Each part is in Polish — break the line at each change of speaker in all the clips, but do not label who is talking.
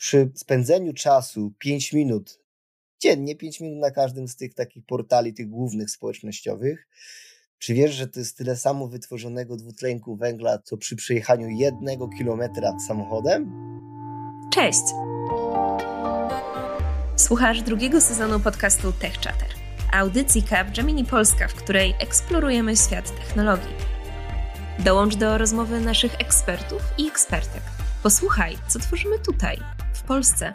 przy spędzeniu czasu 5 minut dziennie, 5 minut na każdym z tych takich portali, tych głównych społecznościowych, czy wiesz, że to jest tyle samo wytworzonego dwutlenku węgla, co przy przejechaniu jednego kilometra samochodem?
Cześć! Słuchasz drugiego sezonu podcastu Tech Chatter, audycji Gemini Polska, w której eksplorujemy świat technologii. Dołącz do rozmowy naszych ekspertów i ekspertek. Posłuchaj, co tworzymy tutaj, Polsce.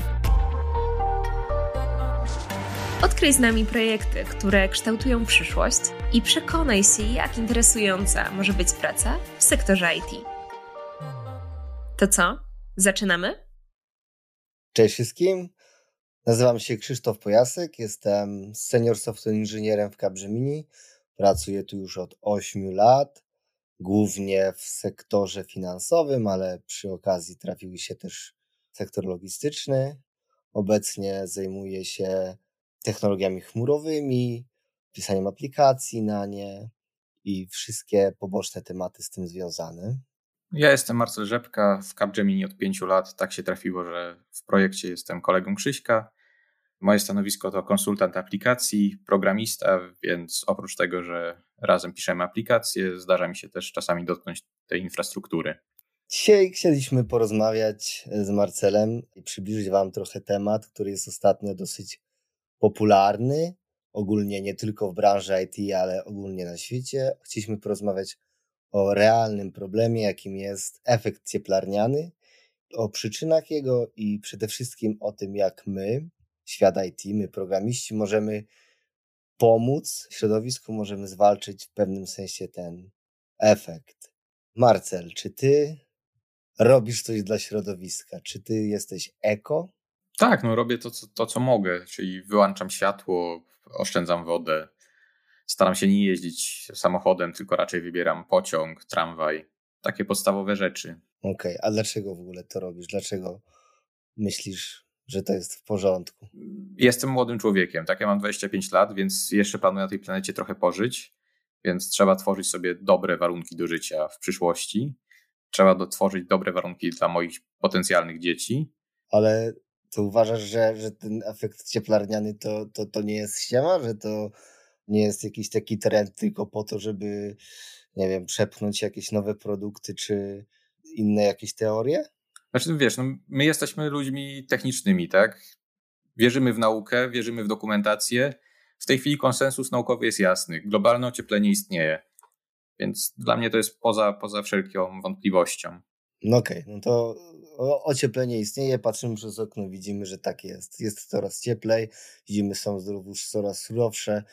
Odkryj z nami projekty, które kształtują przyszłość i przekonaj się, jak interesująca może być praca w sektorze IT. To co? Zaczynamy?
Cześć wszystkim. Nazywam się Krzysztof Pojasek, jestem senior software inżynierem w Capgemini. Pracuję tu już od 8 lat, głównie w sektorze finansowym, ale przy okazji trafił się też sektor logistyczny. Obecnie zajmuję się technologiami chmurowymi, pisaniem aplikacji na nie i wszystkie poboczne tematy z tym związane.
Ja jestem Marcel Rzepka w Capgemini od pięciu lat. Tak się trafiło, że w projekcie jestem kolegą Krzyśka. Moje stanowisko to konsultant aplikacji, programista, więc oprócz tego, że razem piszemy aplikacje, zdarza mi się też czasami dotknąć tej infrastruktury.
Dzisiaj chcieliśmy porozmawiać z Marcelem i przybliżyć Wam trochę temat, który jest ostatnio dosyć popularny, ogólnie nie tylko w branży IT, ale ogólnie na świecie. Chcieliśmy porozmawiać o realnym problemie, jakim jest efekt cieplarniany, o przyczynach jego i przede wszystkim o tym, jak my, świat IT, my programiści, możemy pomóc środowisku, możemy zwalczyć w pewnym sensie ten efekt. Marcel, czy ty robisz coś dla środowiska? Czy ty jesteś eko?
Tak, no robię to, co, to, co mogę, czyli wyłączam światło, oszczędzam wodę, staram się nie jeździć samochodem, tylko raczej wybieram pociąg, tramwaj, takie podstawowe rzeczy.
Okej, okay, a dlaczego w ogóle to robisz? Dlaczego myślisz, że to jest w porządku?
Jestem młodym człowiekiem, tak? Ja mam 25 lat, więc jeszcze planuję na tej planecie trochę pożyć, więc trzeba tworzyć sobie dobre warunki do życia w przyszłości. Trzeba tworzyć dobre warunki dla moich potencjalnych dzieci.
Ale to uważasz, że, że ten efekt cieplarniany to, to, to nie jest ściema, że to nie jest jakiś taki trend tylko po to, żeby, nie wiem, przepchnąć jakieś nowe produkty czy inne jakieś teorie?
Znaczy, wiesz, no, my jesteśmy ludźmi technicznymi, tak? Wierzymy w naukę, wierzymy w dokumentację. W tej chwili konsensus naukowy jest jasny. Globalne ocieplenie istnieje. Więc dla mnie to jest poza, poza wszelką wątpliwością.
No okej, okay, no to ocieplenie istnieje, patrzymy przez okno, widzimy, że tak jest. Jest coraz cieplej, widzimy, są już coraz surowsze.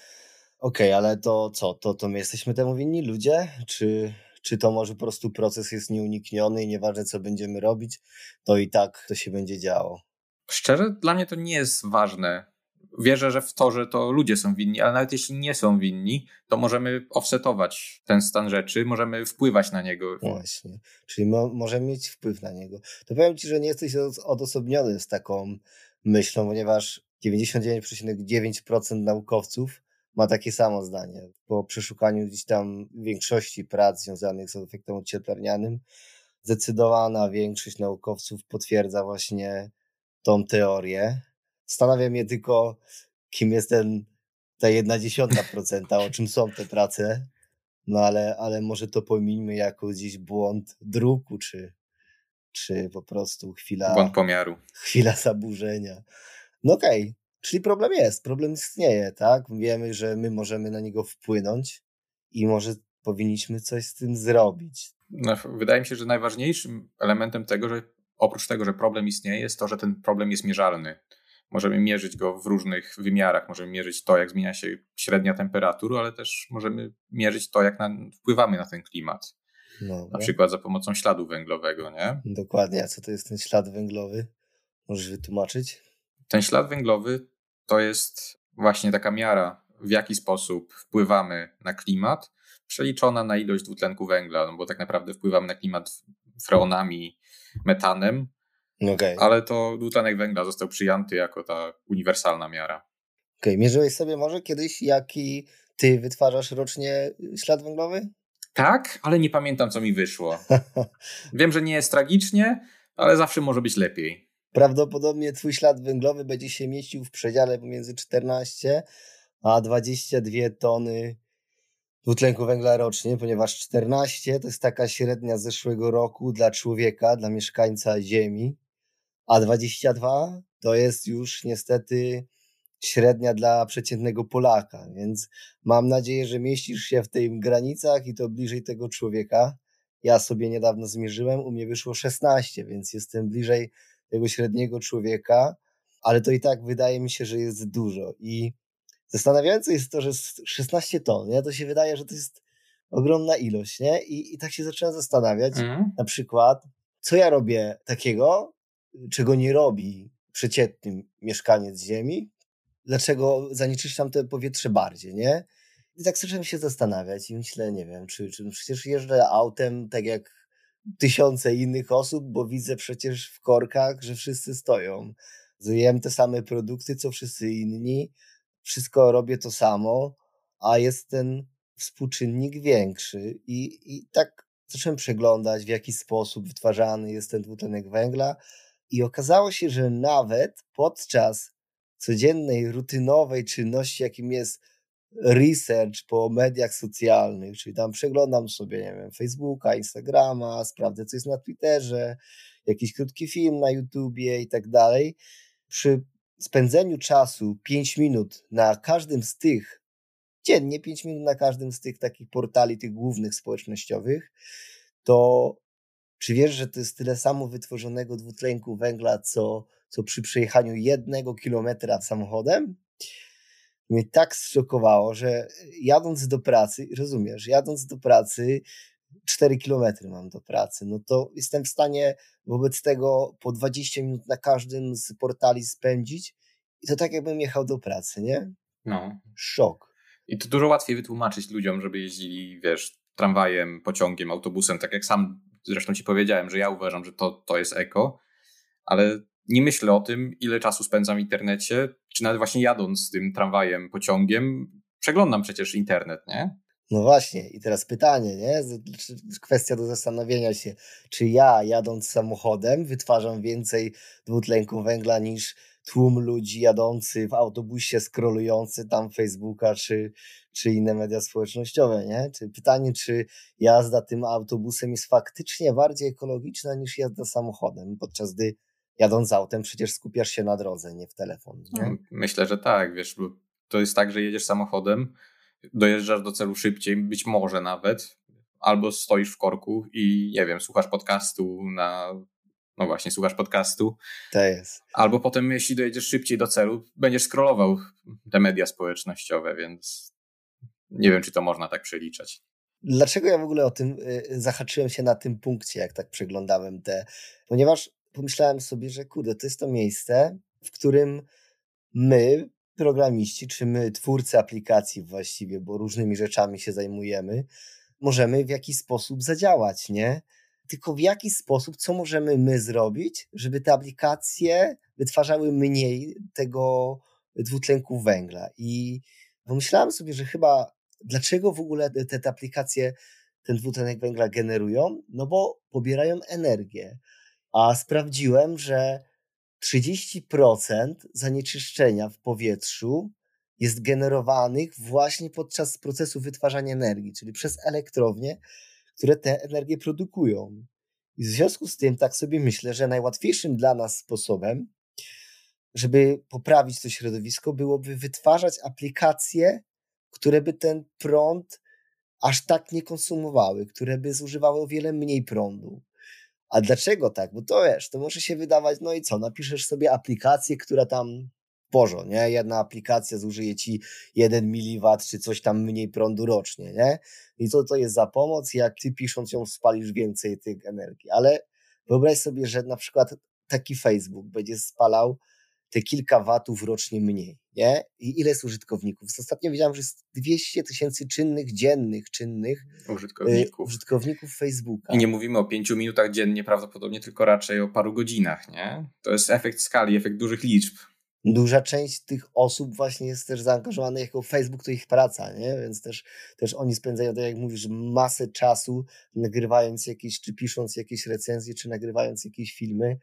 Okej, okay, ale to co? To, to my jesteśmy temu winni, ludzie? Czy, czy to może po prostu proces jest nieunikniony i nieważne co będziemy robić, to i tak to się będzie działo?
Szczerze, dla mnie to nie jest ważne, wierzę, że w to, że to ludzie są winni, ale nawet jeśli nie są winni, to możemy offsetować ten stan rzeczy, możemy wpływać na niego.
Właśnie, czyli mo możemy mieć wpływ na niego. To powiem Ci, że nie jesteś odosobniony z taką myślą, ponieważ 99,9% naukowców ma takie samo zdanie. Po przeszukaniu gdzieś tam większości prac związanych z efektem ocieplenianym, zdecydowana większość naukowców potwierdza właśnie tą teorię Zastanawia mnie tylko, kim jest ten, ta jedna dziesiąta procenta, o czym są te prace. No ale, ale może to pomijmy jako gdzieś błąd druku, czy, czy po prostu chwila.
Błąd pomiaru.
Chwila zaburzenia. No okej, okay. czyli problem jest, problem istnieje, tak? Wiemy, że my możemy na niego wpłynąć i może powinniśmy coś z tym zrobić.
No, wydaje mi się, że najważniejszym elementem tego, że oprócz tego, że problem istnieje, jest to, że ten problem jest mierzalny. Możemy mierzyć go w różnych wymiarach. Możemy mierzyć to, jak zmienia się średnia temperatura, ale też możemy mierzyć to, jak na, wpływamy na ten klimat. No, na przykład za pomocą śladu węglowego, nie?
Dokładnie. A co to jest ten ślad węglowy? Możesz wytłumaczyć?
Ten ślad węglowy to jest właśnie taka miara, w jaki sposób wpływamy na klimat, przeliczona na ilość dwutlenku węgla, no bo tak naprawdę wpływamy na klimat freonami, metanem, Okay. Ale to dwutlenek węgla został przyjęty jako ta uniwersalna miara.
Okej, okay. mierzyłeś sobie może kiedyś, jaki ty wytwarzasz rocznie ślad węglowy?
Tak, ale nie pamiętam, co mi wyszło. Wiem, że nie jest tragicznie, ale zawsze może być lepiej.
prawdopodobnie twój ślad węglowy będzie się mieścił w przedziale pomiędzy 14 a 22 tony dwutlenku węgla rocznie, ponieważ 14 to jest taka średnia zeszłego roku dla człowieka, dla mieszkańca Ziemi, a 22 to jest już niestety średnia dla przeciętnego Polaka, więc mam nadzieję, że mieścisz się w tych granicach i to bliżej tego człowieka. Ja sobie niedawno zmierzyłem, u mnie wyszło 16, więc jestem bliżej tego średniego człowieka, ale to i tak wydaje mi się, że jest dużo. I zastanawiające jest to, że 16 ton, nie? to się wydaje, że to jest ogromna ilość, nie? I, i tak się zacząłem zastanawiać, mm. na przykład, co ja robię takiego, czego nie robi przeciętny mieszkaniec Ziemi, dlaczego zanieczyszczam to powietrze bardziej, nie? I tak zacząłem się zastanawiać i myślę, nie wiem, czy, czy przecież jeżdżę autem tak jak tysiące innych osób, bo widzę przecież w korkach, że wszyscy stoją. Zjem te same produkty, co wszyscy inni, wszystko robię to samo, a jest ten współczynnik większy. I, i tak zacząłem przeglądać, w jaki sposób wytwarzany jest ten dwutlenek węgla, i okazało się, że nawet podczas codziennej, rutynowej czynności, jakim jest research po mediach socjalnych, czyli tam przeglądam sobie, nie wiem, Facebooka, Instagrama, sprawdzę, co jest na Twitterze, jakiś krótki film na YouTubie i tak dalej. Przy spędzeniu czasu 5 minut na każdym z tych, dziennie 5 minut na każdym z tych takich portali, tych głównych społecznościowych, to czy wiesz, że to jest tyle samo wytworzonego dwutlenku węgla, co, co przy przejechaniu jednego kilometra samochodem? Mnie tak zszokowało, że jadąc do pracy, rozumiesz, jadąc do pracy, 4 kilometry mam do pracy, no to jestem w stanie wobec tego po 20 minut na każdym z portali spędzić i to tak jakbym jechał do pracy, nie?
No.
Szok.
I to dużo łatwiej wytłumaczyć ludziom, żeby jeździli, wiesz, tramwajem, pociągiem, autobusem, tak jak sam zresztą ci powiedziałem, że ja uważam, że to, to jest eko, ale nie myślę o tym, ile czasu spędzam w internecie, czy nawet właśnie jadąc tym tramwajem, pociągiem, przeglądam przecież internet, nie?
No właśnie, i teraz pytanie, nie? Kwestia do zastanowienia się, czy ja jadąc samochodem wytwarzam więcej dwutlenku węgla niż tłum ludzi jadący w autobusie, skrolujący tam Facebooka czy, czy inne media społecznościowe, nie? Czy pytanie, czy jazda tym autobusem jest faktycznie bardziej ekologiczna niż jazda samochodem, podczas gdy jadąc autem przecież skupiasz się na drodze, nie w telefon. Nie?
No, myślę, że tak, wiesz, bo to jest tak, że jedziesz samochodem, dojeżdżasz do celu szybciej, być może nawet, albo stoisz w korku i nie wiem, słuchasz podcastu na no właśnie, słuchasz podcastu.
To jest.
Albo potem, jeśli dojedziesz szybciej do celu, będziesz scrollował te media społecznościowe, więc nie wiem, czy to można tak przeliczać.
Dlaczego ja w ogóle o tym y, zahaczyłem się na tym punkcie, jak tak przeglądałem te, ponieważ pomyślałem sobie, że kurde, to jest to miejsce, w którym my, programiści, czy my, twórcy aplikacji właściwie, bo różnymi rzeczami się zajmujemy, możemy w jakiś sposób zadziałać, nie? Tylko w jaki sposób, co możemy my zrobić, żeby te aplikacje wytwarzały mniej tego dwutlenku węgla. I pomyślałem sobie, że chyba dlaczego w ogóle te, te aplikacje ten dwutlenek węgla generują? No bo pobierają energię. A sprawdziłem, że 30% zanieczyszczenia w powietrzu jest generowanych właśnie podczas procesu wytwarzania energii, czyli przez elektrownie, które tę energię produkują. I w związku z tym tak sobie myślę, że najłatwiejszym dla nas sposobem, żeby poprawić to środowisko, byłoby wytwarzać aplikacje, które by ten prąd aż tak nie konsumowały, które by zużywały o wiele mniej prądu. A dlaczego tak? Bo to wiesz, to może się wydawać, no i co, napiszesz sobie aplikację, która tam porzo, nie? Jedna aplikacja zużyje ci 1 mW czy coś tam mniej prądu rocznie, nie? I co to jest za pomoc, jak ty pisząc ją spalisz więcej tych energii. Ale wyobraź sobie, że na przykład taki Facebook będzie spalał te kilka watów rocznie mniej, nie? I ile jest użytkowników? Ostatnio widziałem, że jest 200 tysięcy czynnych, dziennych, czynnych
użytkowników.
Y, użytkowników Facebooka.
I nie mówimy o pięciu minutach dziennie prawdopodobnie, tylko raczej o paru godzinach, nie? To jest efekt skali, efekt dużych liczb
duża część tych osób właśnie jest też zaangażowana jako Facebook to ich praca, nie? Więc też, też oni spędzają, tak jak mówisz, masę czasu nagrywając jakieś, czy pisząc jakieś recenzje, czy nagrywając jakieś filmy,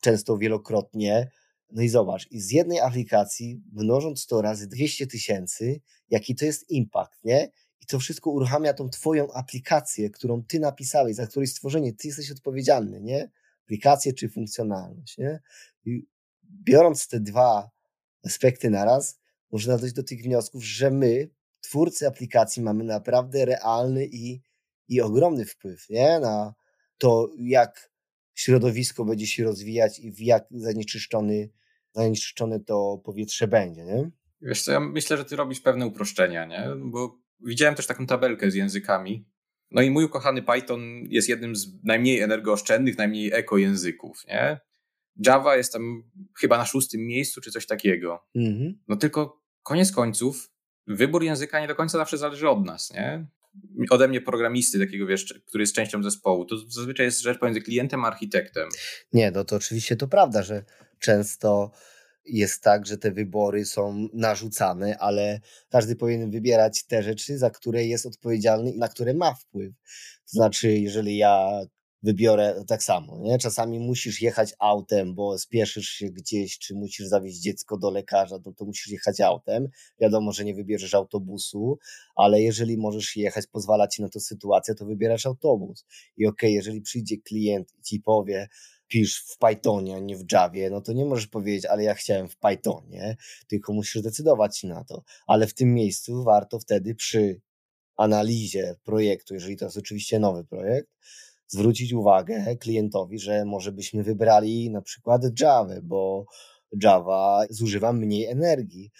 często wielokrotnie. No i zobacz, i z jednej aplikacji, mnożąc to razy 200 tysięcy, jaki to jest impact, nie? I to wszystko uruchamia tą twoją aplikację, którą ty napisałeś, za której stworzenie ty jesteś odpowiedzialny, nie? Aplikację czy funkcjonalność, nie? I biorąc te dwa aspekty naraz, można dojść do tych wniosków, że my, twórcy aplikacji, mamy naprawdę realny i, i ogromny wpływ, nie? Na to, jak środowisko będzie się rozwijać i w jak zanieczyszczony, zanieczyszczone to powietrze będzie, nie?
Wiesz co, ja myślę, że ty robisz pewne uproszczenia, nie? Bo widziałem też taką tabelkę z językami. No i mój ukochany Python jest jednym z najmniej energooszczędnych, najmniej eko języków, nie? Java jest tam chyba na szóstym miejscu, czy coś takiego. Mhm. No tylko koniec końców, wybór języka nie do końca zawsze zależy od nas, nie? Ode mnie programisty, takiego wiesz, który jest częścią zespołu. To zazwyczaj jest rzecz pomiędzy klientem a architektem.
Nie, no to oczywiście to prawda, że często jest tak, że te wybory są narzucane, ale każdy powinien wybierać te rzeczy, za które jest odpowiedzialny i na które ma wpływ. To znaczy, jeżeli ja wybiorę tak samo, nie? Czasami musisz jechać autem, bo spieszysz się gdzieś, czy musisz zawieźć dziecko do lekarza, to, to musisz jechać autem. Wiadomo, że nie wybierzesz autobusu, ale jeżeli możesz jechać, pozwala ci na to sytuacja, to wybierasz autobus. I okej, okay, jeżeli przyjdzie klient i ci powie, pisz w Pythonie, a nie w Javie, no to nie możesz powiedzieć, ale ja chciałem w Pythonie, tylko musisz decydować na to. Ale w tym miejscu warto wtedy przy analizie projektu, jeżeli to jest oczywiście nowy projekt, zwrócić uwagę klientowi, że może byśmy wybrali na przykład Java, bo Java zużywa mniej energii,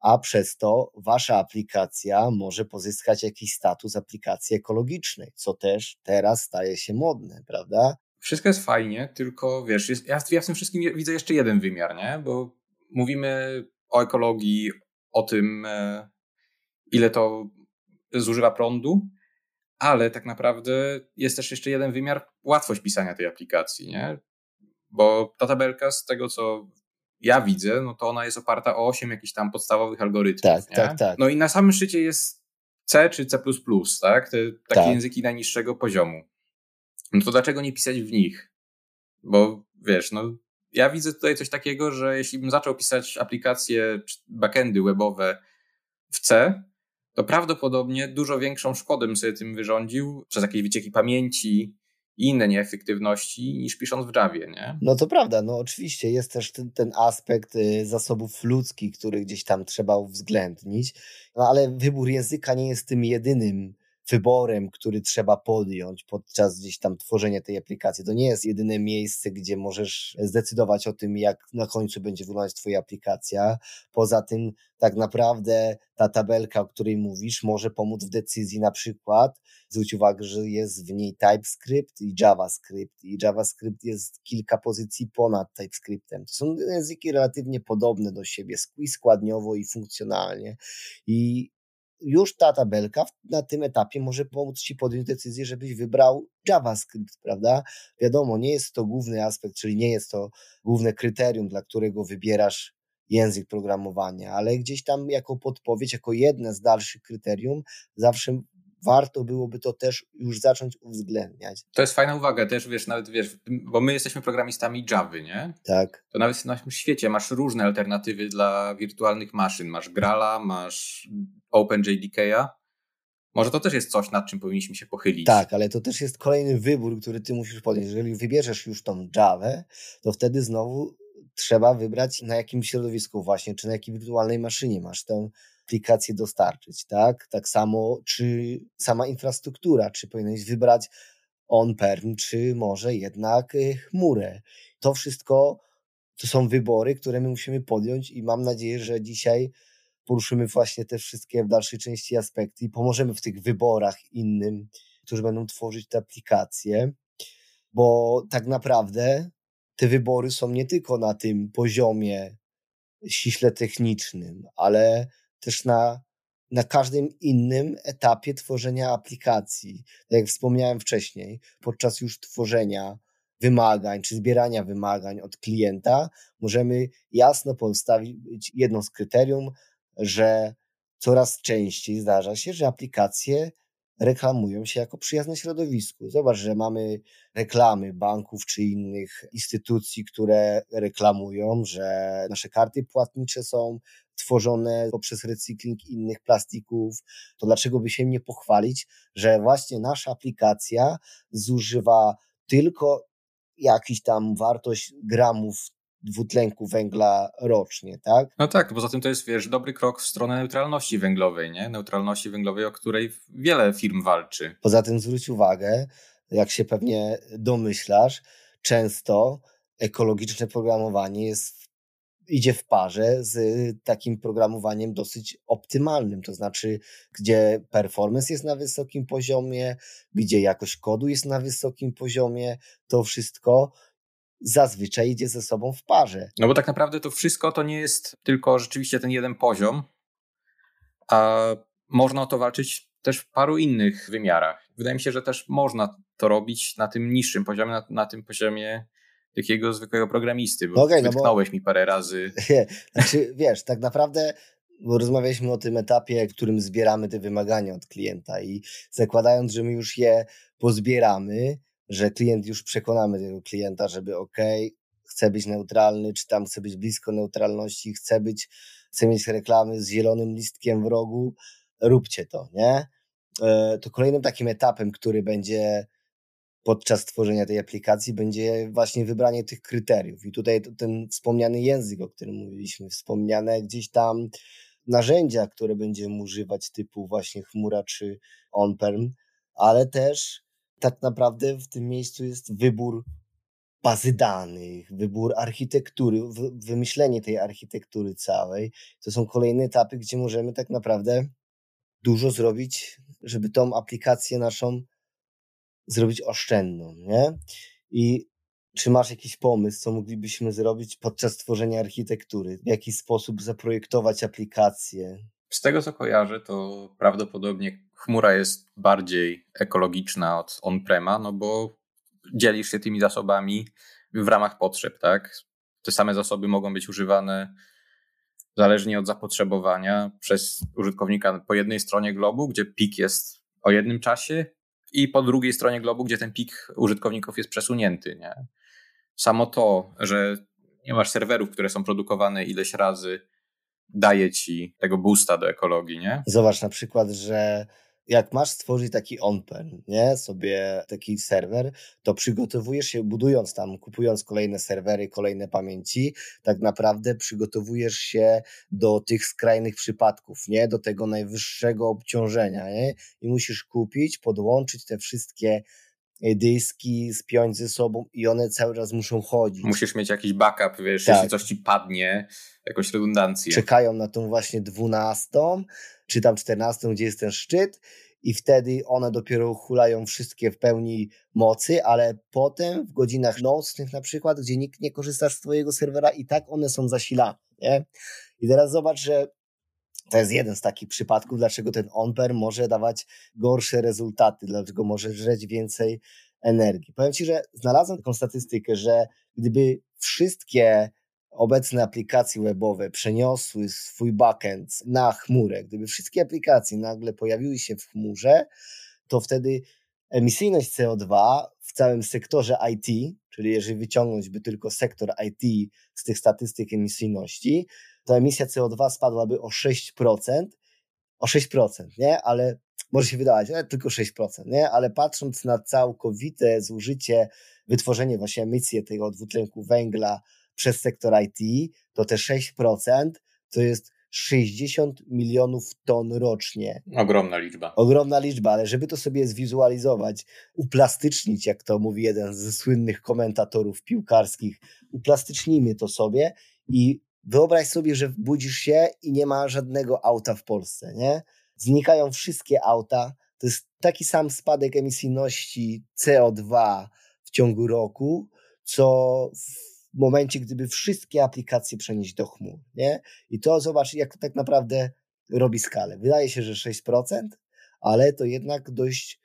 a przez to wasza aplikacja może pozyskać jakiś status aplikacji ekologicznej, co też teraz staje się modne, prawda?
Wszystko jest fajnie, tylko wiesz, jest, ja, ja w tym wszystkim widzę jeszcze jeden wymiar, nie? Bo mówimy o ekologii, o tym, e, ile to zużywa prądu, ale tak naprawdę jest też jeszcze jeden wymiar, łatwość pisania tej aplikacji, nie? Bo ta tabelka z tego, co ja widzę, no to ona jest oparta o 8 jakichś tam podstawowych algorytmów.
Tak,
nie?
tak, tak.
No i na samym szczycie jest C czy C, tak? Te takie tak. języki najniższego poziomu. No to dlaczego nie pisać w nich? Bo wiesz, no ja widzę tutaj coś takiego, że jeśli bym zaczął pisać aplikacje, backendy webowe w C, to prawdopodobnie dużo większą szkodę bym sobie tym wyrządził przez jakieś wycieki pamięci i inne nieefektywności niż pisząc w Javie, nie?
No to prawda, no oczywiście jest też ten, ten aspekt y, zasobów ludzkich, który gdzieś tam trzeba uwzględnić, no ale wybór języka nie jest tym jedynym wyborem, który trzeba podjąć podczas gdzieś tam tworzenia tej aplikacji. To nie jest jedyne miejsce, gdzie możesz zdecydować o tym, jak na końcu będzie wyglądać Twoja aplikacja. Poza tym, tak naprawdę ta tabelka, o której mówisz, może pomóc w decyzji na przykład. Zwróć uwagę, że jest w niej TypeScript i JavaScript, i JavaScript jest kilka pozycji ponad TypeScriptem. To są języki relatywnie podobne do siebie, i składniowo, i funkcjonalnie. I już ta tabelka na tym etapie może pomóc Ci podjąć decyzję, żebyś wybrał JavaScript, prawda? Wiadomo, nie jest to główny aspekt, czyli nie jest to główne kryterium, dla którego wybierasz język programowania, ale gdzieś tam jako podpowiedź, jako jedne z dalszych kryterium, zawsze warto byłoby to też już zacząć uwzględniać.
To jest fajna uwaga też, wiesz, nawet wiesz, bo my jesteśmy programistami Java, nie?
Tak.
To nawet w naszym świecie masz różne alternatywy dla wirtualnych maszyn. Masz Grala, masz OpenJDK'a. Może to też jest coś, nad czym powinniśmy się pochylić.
Tak, ale to też jest kolejny wybór, który ty musisz podjąć. Jeżeli wybierzesz już tą Java, to wtedy znowu trzeba wybrać na jakim środowisku właśnie, czy na jakiej wirtualnej maszynie masz tę aplikację dostarczyć, tak? Tak samo, czy sama infrastruktura, czy powinieneś wybrać on-perm, czy może jednak y, chmurę. To wszystko to są wybory, które my musimy podjąć i mam nadzieję, że dzisiaj poruszymy właśnie te wszystkie w dalszej części aspekty i pomożemy w tych wyborach innym, którzy będą tworzyć te aplikacje, bo tak naprawdę te wybory są nie tylko na tym poziomie ściśle technicznym, ale też na, na każdym innym etapie tworzenia aplikacji. Tak jak wspomniałem wcześniej, podczas już tworzenia wymagań czy zbierania wymagań od klienta, możemy jasno postawić jedno z kryterium, że coraz częściej zdarza się, że aplikacje reklamują się jako przyjazne środowisku. Zobacz, że mamy reklamy banków czy innych instytucji, które reklamują, że nasze karty płatnicze są tworzone poprzez recykling innych plastików, to dlaczego by się nie pochwalić, że właśnie nasza aplikacja zużywa tylko jakiś tam wartość gramów dwutlenku węgla rocznie, tak?
No tak, poza tym to jest, wiesz, dobry krok w stronę neutralności węglowej, nie? Neutralności węglowej, o której wiele firm walczy.
Poza tym zwróć uwagę, jak się pewnie domyślasz, często ekologiczne programowanie jest idzie w parze z takim programowaniem dosyć optymalnym, to znaczy, gdzie performance jest na wysokim poziomie, gdzie jakość kodu jest na wysokim poziomie, to wszystko zazwyczaj idzie ze sobą w parze.
No bo tak naprawdę to wszystko to nie jest tylko rzeczywiście ten jeden poziom, a można o to walczyć też w paru innych wymiarach. Wydaje mi się, że też można to robić na tym niższym poziomie, na, na tym poziomie takiego zwykłego programisty, bo okay, no bo... mi parę razy.
znaczy, wiesz, tak naprawdę rozmawialiśmy o tym etapie, w którym zbieramy te wymagania od klienta i zakładając, że my już je pozbieramy, że klient już przekonamy tego klienta, żeby ok, chce być neutralny, czy tam chce być blisko neutralności, chce być, chce mieć reklamy z zielonym listkiem w rogu, róbcie to, nie? E, to kolejnym takim etapem, który będzie podczas tworzenia tej aplikacji, będzie właśnie wybranie tych kryteriów. I tutaj ten wspomniany język, o którym mówiliśmy, wspomniane gdzieś tam narzędzia, które będziemy używać, typu właśnie chmura czy on-perm, ale też tak naprawdę w tym miejscu jest wybór bazy danych, wybór architektury, wymyślenie tej architektury całej. To są kolejne etapy, gdzie możemy tak naprawdę dużo zrobić, żeby tą aplikację naszą zrobić oszczędną, nie? I czy masz jakiś pomysł, co moglibyśmy zrobić podczas tworzenia architektury? W jaki sposób zaprojektować aplikację?
Z tego co kojarzę, to prawdopodobnie chmura jest bardziej ekologiczna od on-prema, no bo dzielisz się tymi zasobami w ramach potrzeb, tak? Te same zasoby mogą być używane zależnie od zapotrzebowania przez użytkownika po jednej stronie globu, gdzie pik jest o jednym czasie i po drugiej stronie globu, gdzie ten pik użytkowników jest przesunięty, nie? Samo to, że nie masz serwerów, które są produkowane ileś razy, daje ci tego boosta do ekologii, nie?
Zobacz na przykład, że jak masz stworzyć taki on-prem, nie, sobie taki serwer, to przygotowujesz się, budując tam, kupując kolejne serwery, kolejne pamięci, tak naprawdę przygotowujesz się do tych skrajnych przypadków, nie, do tego najwyższego obciążenia, nie, i musisz kupić, podłączyć te wszystkie dyski, spiąć ze sobą i one cały czas muszą chodzić.
Musisz mieć jakiś backup, wiesz, tak. jeśli coś ci padnie, jakąś redundancję.
Czekają na tą właśnie dwunastą, czy tam 14, gdzie jest ten szczyt i wtedy one dopiero hulają wszystkie w pełni mocy, ale potem w godzinach nocnych na przykład, gdzie nikt nie korzysta z twojego serwera i tak one są zasilane, nie? I teraz zobacz, że to jest jeden z takich przypadków, dlaczego ten on-per może dawać gorsze rezultaty, dlaczego może żreć więcej energii. Powiem Ci, że znalazłem taką statystykę, że gdyby wszystkie obecne aplikacje webowe przeniosły swój backend na chmurę, gdyby wszystkie aplikacje nagle pojawiły się w chmurze, to wtedy emisyjność CO2 w całym sektorze IT, czyli jeżeli wyciągnąć by tylko sektor IT z tych statystyk emisyjności, to emisja CO2 spadłaby o 6%, o 6%, nie? Ale może się wydawać, ale tylko 6%, nie? Ale patrząc na całkowite zużycie, wytworzenie właśnie emisji tego dwutlenku węgla przez sektor IT, to te 6% to jest 60 milionów ton rocznie.
Ogromna liczba.
Ogromna liczba, ale żeby to sobie zwizualizować, uplastycznić, jak to mówi jeden ze słynnych komentatorów piłkarskich, uplastycznijmy to sobie i wyobraź sobie, że budzisz się i nie ma żadnego auta w Polsce, nie? Znikają wszystkie auta. To jest taki sam spadek emisyjności CO2 w ciągu roku, co w w momencie, gdyby wszystkie aplikacje przenieść do chmur, nie? I to zobacz, jak to tak naprawdę robi skalę. Wydaje się, że 6%, ale to jednak dość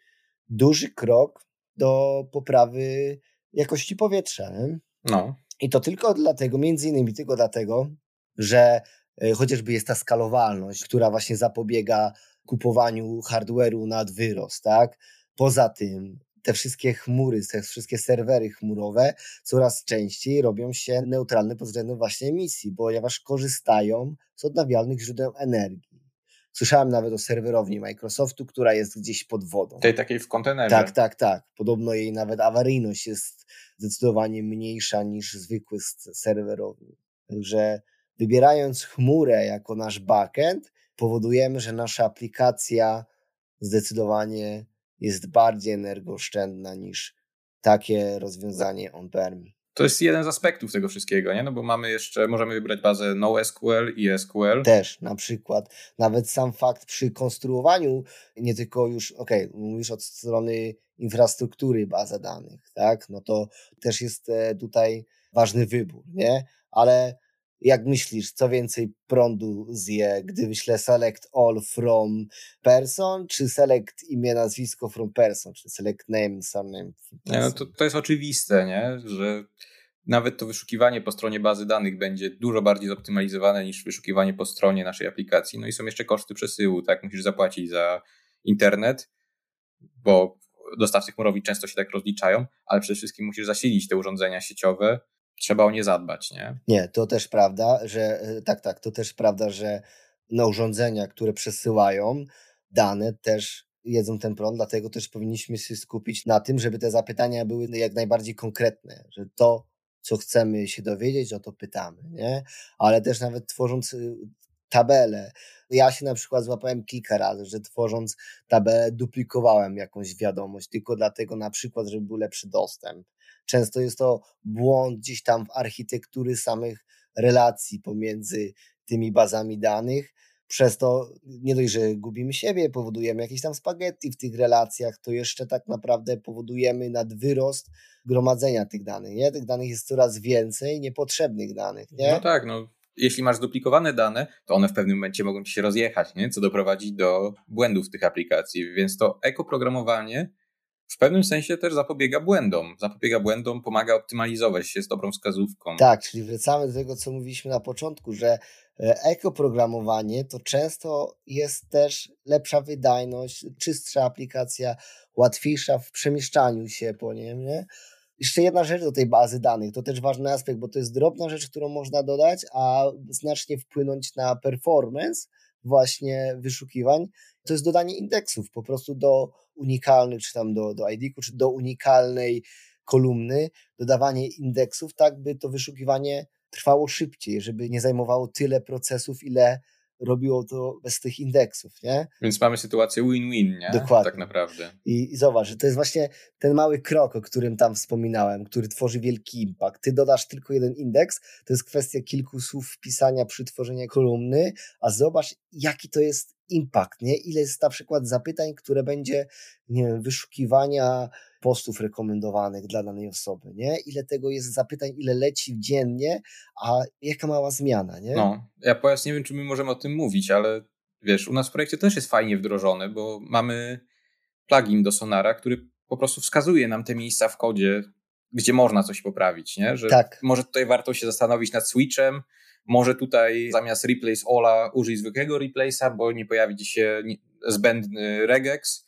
duży krok do poprawy jakości powietrza. Nie?
No.
I to tylko dlatego, między innymi tylko dlatego, że e, chociażby jest ta skalowalność, która właśnie zapobiega kupowaniu hardware'u nad wyrost, tak? Poza tym te wszystkie chmury, te wszystkie serwery chmurowe coraz częściej robią się neutralne pod względem właśnie emisji, ponieważ korzystają z odnawialnych źródeł energii. Słyszałem nawet o serwerowni Microsoftu, która jest gdzieś pod wodą.
Tej takiej w kontenerze.
Tak, tak, tak. Podobno jej nawet awaryjność jest zdecydowanie mniejsza niż zwykły serwerowni. Także wybierając chmurę jako nasz backend, powodujemy, że nasza aplikacja zdecydowanie jest bardziej energooszczędna niż takie rozwiązanie on-prem.
To jest jeden z aspektów tego wszystkiego, nie? No bo mamy jeszcze, możemy wybrać bazę NoSQL i SQL.
Też, na przykład. Nawet sam fakt przy konstruowaniu, nie tylko już, okej, okay, mówisz od strony infrastruktury baza danych, tak? No to też jest e, tutaj ważny wybór, nie? Ale jak myślisz, co więcej prądu zje, gdy wyślę select all from person, czy select imię, nazwisko from person, czy select name, surname?
Nie, no to, to jest oczywiste, nie? że nawet to wyszukiwanie po stronie bazy danych będzie dużo bardziej zoptymalizowane niż wyszukiwanie po stronie naszej aplikacji. No i są jeszcze koszty przesyłu, tak? Musisz zapłacić za internet, bo dostawcy chmurowi często się tak rozliczają, ale przede wszystkim musisz zasilić te urządzenia sieciowe, trzeba o nie zadbać, nie?
Nie, to też prawda, że e, tak, tak, to też prawda, że na urządzenia, które przesyłają dane też jedzą ten prąd, dlatego też powinniśmy się skupić na tym, żeby te zapytania były jak najbardziej konkretne, że to, co chcemy się dowiedzieć, o to pytamy, nie? Ale też nawet tworząc tabelę, ja się na przykład złapałem kilka razy, że tworząc tabelę duplikowałem jakąś wiadomość, tylko dlatego na przykład, żeby był lepszy dostęp. Często jest to błąd gdzieś tam w architektury samych relacji pomiędzy tymi bazami danych. Przez to nie dość, że gubimy siebie, powodujemy jakieś tam spaghetti w tych relacjach, to jeszcze tak naprawdę powodujemy nadwyrost gromadzenia tych danych. Nie? Tych danych jest coraz więcej niepotrzebnych danych. Nie?
No tak, no jeśli masz zduplikowane dane, to one w pewnym momencie mogą ci się rozjechać, nie? co doprowadzi do błędów tych aplikacji. Więc to ekoprogramowanie w pewnym sensie też zapobiega błędom. Zapobiega błędom, pomaga optymalizować się z dobrą wskazówką.
Tak, czyli wracamy do tego, co mówiliśmy na początku, że e, ekoprogramowanie to często jest też lepsza wydajność, czystsza aplikacja, łatwiejsza w przemieszczaniu się po nim, nie? Jeszcze jedna rzecz do tej bazy danych, to też ważny aspekt, bo to jest drobna rzecz, którą można dodać, a znacznie wpłynąć na performance właśnie wyszukiwań. To jest dodanie indeksów po prostu do unikalnych, czy tam do, do ID-ku, czy do unikalnej kolumny, dodawanie indeksów, tak by to wyszukiwanie trwało szybciej, żeby nie zajmowało tyle procesów, ile robiło to bez tych indeksów, nie?
Więc mamy sytuację win-win, nie?
Dokładnie.
Tak naprawdę.
I, I zobacz, że to jest właśnie ten mały krok, o którym tam wspominałem, który tworzy wielki impact. Ty dodasz tylko jeden indeks, to jest kwestia kilku słów wpisania przy tworzeniu kolumny, a zobacz, jaki to jest impact, nie? Ile jest na przykład zapytań, które będzie, nie wiem, wyszukiwania postów rekomendowanych dla danej osoby, nie? Ile tego jest zapytań, ile leci dziennie, a jaka mała zmiana, nie?
No, ja teraz nie wiem, czy my możemy o tym mówić, ale wiesz, u nas w projekcie też jest fajnie wdrożony, bo mamy plugin do Sonara, który po prostu wskazuje nam te miejsca w kodzie, gdzie można coś poprawić, nie? Że
tak.
może tutaj warto się zastanowić nad switchem, może tutaj zamiast replace Ola użyj zwykłego replace'a, bo nie pojawi się zbędny regex,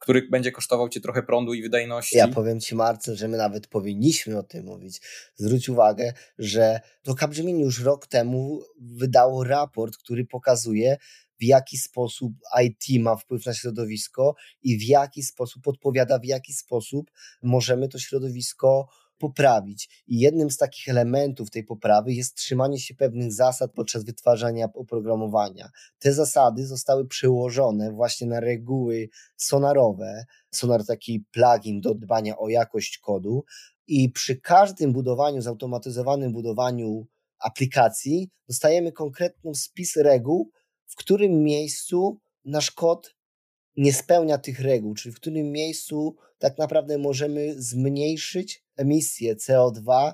który będzie kosztował cię trochę prądu i wydajności.
Ja powiem ci, Marce, że my nawet powinniśmy o tym mówić. Zwróć uwagę, że to Capgemini już rok temu wydało raport, który pokazuje, w jaki sposób IT ma wpływ na środowisko i w jaki sposób odpowiada, w jaki sposób możemy to środowisko poprawić. I jednym z takich elementów tej poprawy jest trzymanie się pewnych zasad podczas wytwarzania oprogramowania. Te zasady zostały przełożone właśnie na reguły sonarowe. Sonar taki plugin do dbania o jakość kodu i przy każdym budowaniu, zautomatyzowanym budowaniu aplikacji dostajemy konkretny spis reguł, w którym miejscu nasz kod nie spełnia tych reguł, czyli w którym miejscu tak naprawdę możemy zmniejszyć emisję CO2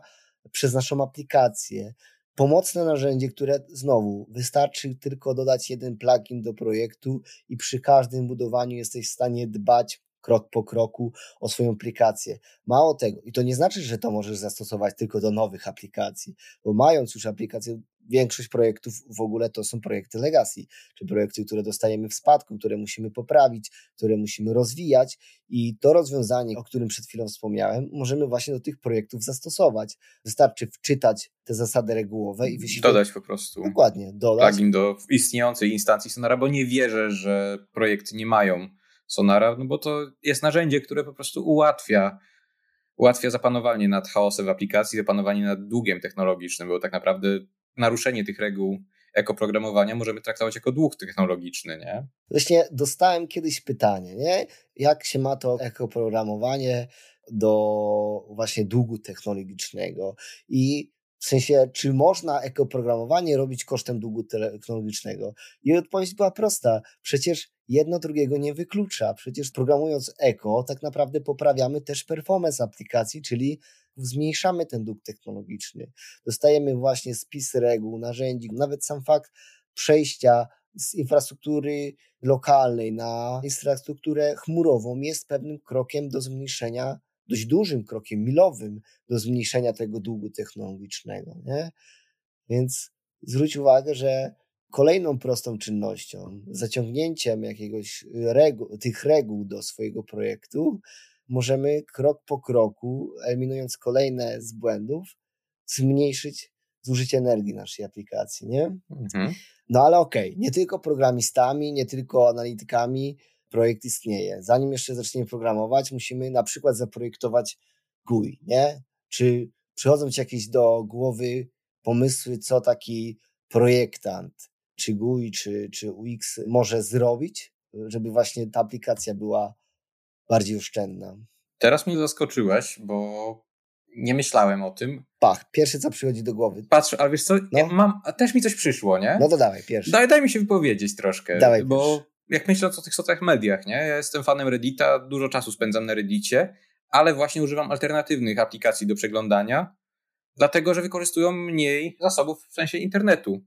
przez naszą aplikację. Pomocne narzędzie, które znowu wystarczy tylko dodać jeden plugin do projektu i przy każdym budowaniu jesteś w stanie dbać krok po kroku o swoją aplikację. Mało tego, i to nie znaczy, że to możesz zastosować tylko do nowych aplikacji, bo mając już aplikację większość projektów w ogóle to są projekty legacy, czy projekty, które dostajemy w spadku, które musimy poprawić, które musimy rozwijać i to rozwiązanie, o którym przed chwilą wspomniałem, możemy właśnie do tych projektów zastosować. Wystarczy wczytać te zasady regułowe i wyświetlić.
Dodać po prostu.
Dokładnie, dodać.
Plugin do istniejącej instancji Sonara, bo nie wierzę, że projekty nie mają Sonara, no bo to jest narzędzie, które po prostu ułatwia ułatwia zapanowanie nad chaosem w aplikacji, zapanowanie nad długiem technologicznym, bo tak naprawdę naruszenie tych reguł ekoprogramowania możemy traktować jako dług technologiczny, nie?
Właśnie dostałem kiedyś pytanie, nie? Jak się ma to ekoprogramowanie do właśnie długu technologicznego i w sensie, czy można ekoprogramowanie robić kosztem długu technologicznego? I odpowiedź była prosta. Przecież jedno drugiego nie wyklucza. Przecież programując eko, tak naprawdę poprawiamy też performance aplikacji, czyli zmniejszamy ten dług technologiczny. Dostajemy właśnie spis reguł, narzędzi, nawet sam fakt przejścia z infrastruktury lokalnej na infrastrukturę chmurową jest pewnym krokiem do zmniejszenia, dość dużym krokiem, milowym do zmniejszenia tego długu technologicznego. Nie? Więc zwróć uwagę, że kolejną prostą czynnością, zaciągnięciem jakiegoś reguł, tych reguł do swojego projektu, możemy krok po kroku, eliminując kolejne z błędów, zmniejszyć zużycie energii naszej aplikacji, nie? Mhm. No ale okej, okay, nie tylko programistami, nie tylko analitykami projekt istnieje. Zanim jeszcze zaczniemy programować, musimy na przykład zaprojektować GUI, nie? Czy przychodzą Ci jakieś do głowy pomysły, co taki projektant, czy GUI, czy, czy UX może zrobić, żeby właśnie ta aplikacja była bardziej oszczędna.
Teraz mnie zaskoczyłeś, bo nie myślałem o tym.
Pach, pierwsze co przychodzi do głowy.
Patrz, ale wiesz co, no. ja mam, też mi coś przyszło, nie?
No to dawaj, pierwszy.
Daj, daj mi się wypowiedzieć troszkę.
Dawaj
bo pierwszy. jak myślę o tych socjach mediach, nie? Ja jestem fanem Reddita, dużo czasu spędzam na Reddicie, ale właśnie używam alternatywnych aplikacji do przeglądania, dlatego że wykorzystują mniej zasobów w sensie internetu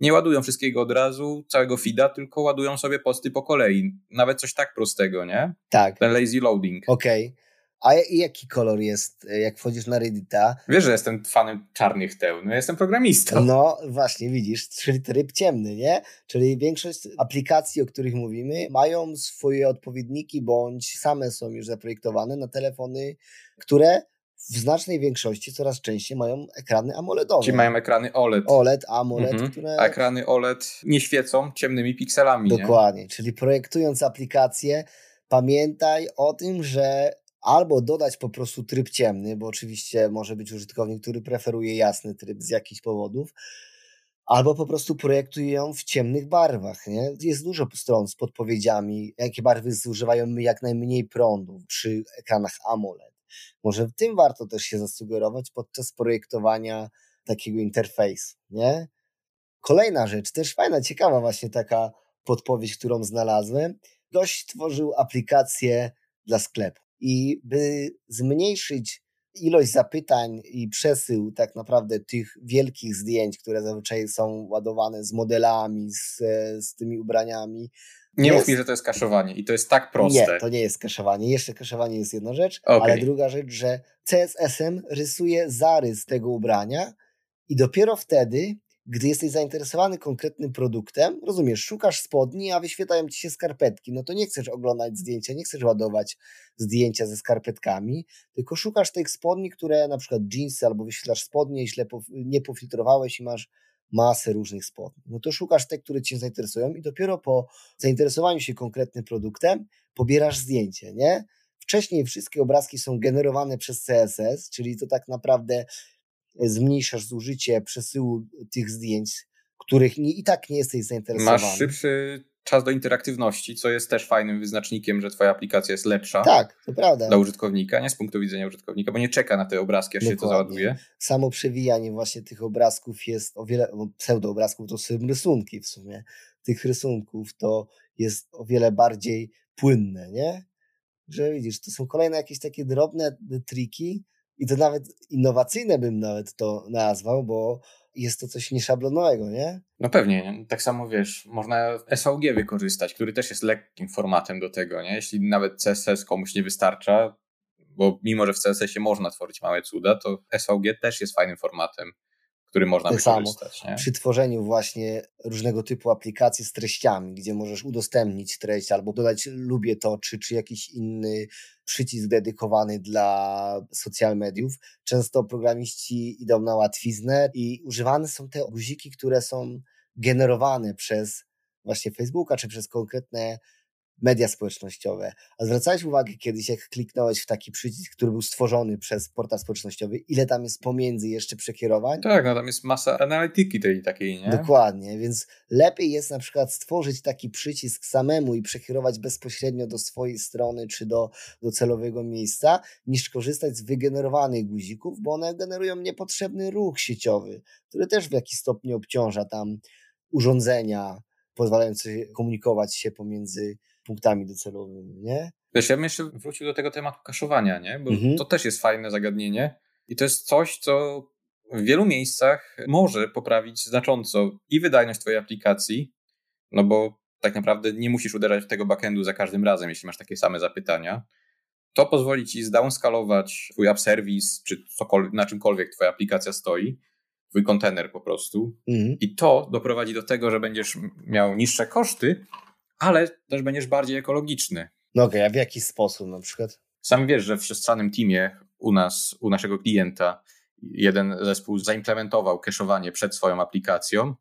nie ładują wszystkiego od razu, całego feeda, tylko ładują sobie posty po kolei. Nawet coś tak prostego, nie?
Tak.
Ten lazy loading.
Okej. Okay. A jaki kolor jest, jak wchodzisz na Reddita?
Wiesz, że jestem fanem czarnych teł, no jestem programistą.
No właśnie, widzisz, czyli tryb ciemny, nie? Czyli większość aplikacji, o których mówimy, mają swoje odpowiedniki, bądź same są już zaprojektowane na telefony, które w znacznej większości coraz częściej mają ekrany AMOLEDowe.
Czyli mają ekrany OLED.
OLED, AMOLED, mhm. które...
A ekrany OLED nie świecą ciemnymi pikselami.
Dokładnie,
nie?
czyli projektując aplikację, pamiętaj o tym, że albo dodać po prostu tryb ciemny, bo oczywiście może być użytkownik, który preferuje jasny tryb z jakichś powodów, albo po prostu projektuj ją w ciemnych barwach. Nie? Jest dużo stron z podpowiedziami, jakie barwy zużywają jak najmniej prądu przy ekranach AMOLED. Może w tym warto też się zasugerować podczas projektowania takiego interfejsu, nie? Kolejna rzecz, też fajna, ciekawa właśnie taka podpowiedź, którą znalazłem. Gość tworzył aplikację dla sklepu i by zmniejszyć ilość zapytań i przesył tak naprawdę tych wielkich zdjęć, które zazwyczaj są ładowane z modelami, z, z tymi ubraniami,
nie jest... mów mi, że to jest kaszowanie i to jest tak proste.
Nie, to nie jest kaszowanie. Jeszcze kaszowanie jest jedna rzecz, okay. ale druga rzecz, że CSS-em rysuje zarys tego ubrania i dopiero wtedy, gdy jesteś zainteresowany konkretnym produktem, rozumiesz, szukasz spodni, a wyświetlają ci się skarpetki, no to nie chcesz oglądać zdjęcia, nie chcesz ładować zdjęcia ze skarpetkami, tylko szukasz tych spodni, które na przykład jeansy albo wyświetlasz spodnie i źle nie pofiltrowałeś i masz masę różnych spodni. No to szukasz te, które Cię zainteresują i dopiero po zainteresowaniu się konkretnym produktem pobierasz zdjęcie, nie? Wcześniej wszystkie obrazki są generowane przez CSS, czyli to tak naprawdę zmniejszasz zużycie przesyłu tych zdjęć, których nie, i tak nie jesteś zainteresowany.
Masz szybszy czas do interaktywności, co jest też fajnym wyznacznikiem, że twoja aplikacja jest lepsza.
Tak, to prawda.
Dla użytkownika, nie z punktu widzenia użytkownika, bo nie czeka na te obrazki, aż Dokładnie. się to załaduje.
Samo przewijanie właśnie tych obrazków jest o wiele, pseudoobrazków to są rysunki w sumie, tych rysunków to jest o wiele bardziej płynne, nie? Że widzisz, to są kolejne jakieś takie drobne triki i to nawet innowacyjne bym nawet to nazwał, bo jest to coś nieszablonowego, nie?
No pewnie, tak samo wiesz, można SVG wykorzystać, który też jest lekkim formatem do tego, nie? Jeśli nawet CSS komuś nie wystarcza, bo mimo, że w CSS-ie można tworzyć małe cuda, to SVG też jest fajnym formatem, który można
tak
wykorzystać.
Samo. Przy tworzeniu właśnie różnego typu aplikacji z treściami, gdzie możesz udostępnić treść albo dodać lubię to, czy, czy jakiś inny przycisk dedykowany dla social mediów. Często programiści idą na łatwiznę i używane są te guziki, które są generowane przez właśnie Facebooka, czy przez konkretne media społecznościowe. A zwracałeś uwagę kiedyś, jak kliknąłeś w taki przycisk, który był stworzony przez portal społecznościowy, ile tam jest pomiędzy jeszcze przekierowań?
Tak, no tam jest masa analityki tej takiej, nie?
Dokładnie, więc lepiej jest na przykład stworzyć taki przycisk samemu i przekierować bezpośrednio do swojej strony czy do, do celowego miejsca, niż korzystać z wygenerowanych guzików, bo one generują niepotrzebny ruch sieciowy, który też w jakiś stopniu obciąża tam urządzenia, pozwalające komunikować się pomiędzy punktami docelowymi, nie?
Wiesz, ja bym jeszcze wrócił do tego tematu kaszowania, nie? Bo mhm. to też jest fajne zagadnienie i to jest coś, co w wielu miejscach może poprawić znacząco i wydajność twojej aplikacji, no bo tak naprawdę nie musisz uderzać w tego backendu za każdym razem, jeśli masz takie same zapytania. To pozwoli ci zdownscalować twój app service, czy cokolwiek, na czymkolwiek twoja aplikacja stoi, twój kontener po prostu. Mhm. I to doprowadzi do tego, że będziesz miał niższe koszty, ale też będziesz bardziej ekologiczny.
No okej, okay, a w jaki sposób na przykład?
Sam wiesz, że w przestrzanym teamie u nas, u naszego klienta, jeden zespół zaimplementował cache'owanie przed swoją aplikacją.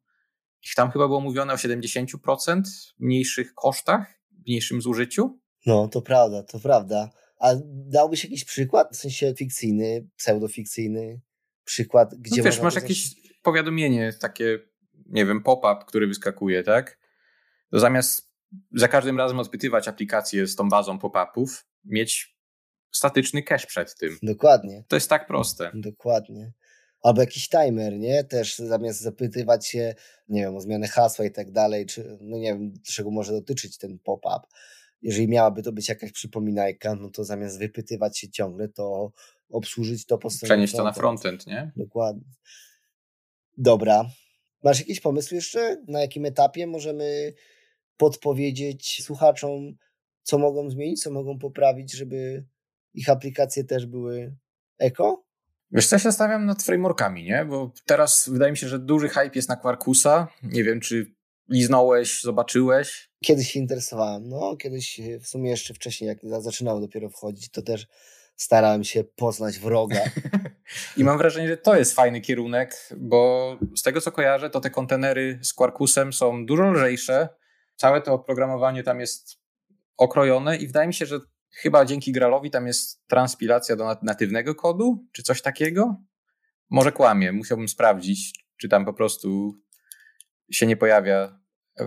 Ich tam chyba było mówione o 70% mniejszych kosztach, mniejszym zużyciu.
No, to prawda, to prawda. A dałbyś jakiś przykład, w sensie fikcyjny, pseudofikcyjny przykład, gdzie
no wiesz, masz jakieś powiadomienie, takie, nie wiem, pop-up, który wyskakuje, tak? To zamiast za każdym razem odpytywać aplikację z tą bazą pop-upów, mieć statyczny cache przed tym.
Dokładnie.
To jest tak proste.
Dokładnie. Albo jakiś timer, nie? Też zamiast zapytywać się, nie wiem, o zmianę hasła i tak dalej, czy, no nie wiem, czego może dotyczyć ten pop-up. Jeżeli miałaby to być jakaś przypominajka, no to zamiast wypytywać się ciągle, to obsłużyć to po stronie
Przenieść to na frontend, nie?
Dokładnie. Dobra. Masz jakiś pomysł jeszcze? Na jakim etapie możemy podpowiedzieć słuchaczom, co mogą zmienić, co mogą poprawić, żeby ich aplikacje też były eko?
Wiesz, ja się stawiam nad frameworkami, nie? Bo teraz wydaje mi się, że duży hype jest na Quarkusa. Nie wiem, czy liznąłeś, zobaczyłeś?
Kiedyś się interesowałem. No, kiedyś w sumie jeszcze wcześniej, jak zaczynało dopiero wchodzić, to też starałem się poznać wroga.
I mam wrażenie, że to jest fajny kierunek, bo z tego co kojarzę, to te kontenery z Quarkusem są dużo lżejsze, całe to oprogramowanie tam jest okrojone i wydaje mi się, że chyba dzięki Gralowi tam jest transpilacja do natywnego kodu, czy coś takiego. Może kłamie, musiałbym sprawdzić, czy tam po prostu się nie pojawia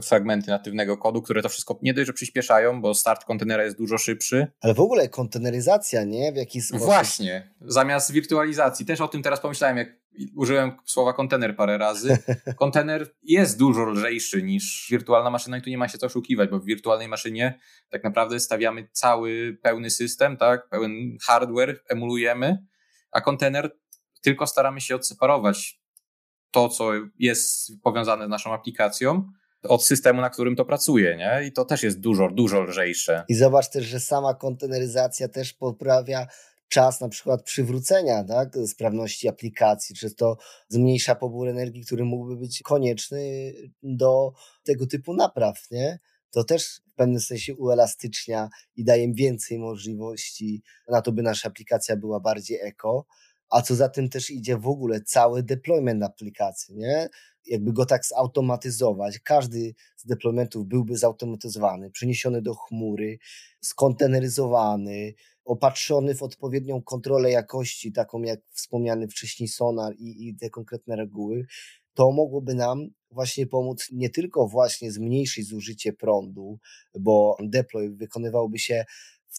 fragmenty natywnego kodu, które to wszystko nie dość, że przyspieszają, bo start kontenera jest dużo szybszy.
Ale w ogóle konteneryzacja, nie? W jaki sposób?
Właśnie, zamiast wirtualizacji. Też o tym teraz pomyślałem, jak użyłem słowa kontener parę razy. Kontener jest dużo lżejszy niż wirtualna maszyna i tu nie ma się co oszukiwać, bo w wirtualnej maszynie tak naprawdę stawiamy cały pełny system, tak? Pełen hardware, emulujemy, a kontener tylko staramy się odseparować to, co jest powiązane z naszą aplikacją od systemu, na którym to pracuje, nie? I to też jest dużo, dużo lżejsze.
I zobacz też, że sama konteneryzacja też poprawia czas na przykład przywrócenia tak, sprawności aplikacji, czy to zmniejsza pobór energii, który mógłby być konieczny do tego typu napraw, nie? To też w pewnym sensie uelastycznia i daje więcej możliwości na to, by nasza aplikacja była bardziej eko. A co za tym też idzie w ogóle cały deployment aplikacji, nie? Jakby go tak zautomatyzować. Każdy z deploymentów byłby zautomatyzowany, przeniesiony do chmury, skonteneryzowany, opatrzony w odpowiednią kontrolę jakości, taką jak wspomniany wcześniej sonar i, i te konkretne reguły, to mogłoby nam właśnie pomóc nie tylko właśnie zmniejszyć zużycie prądu, bo deploy wykonywałby się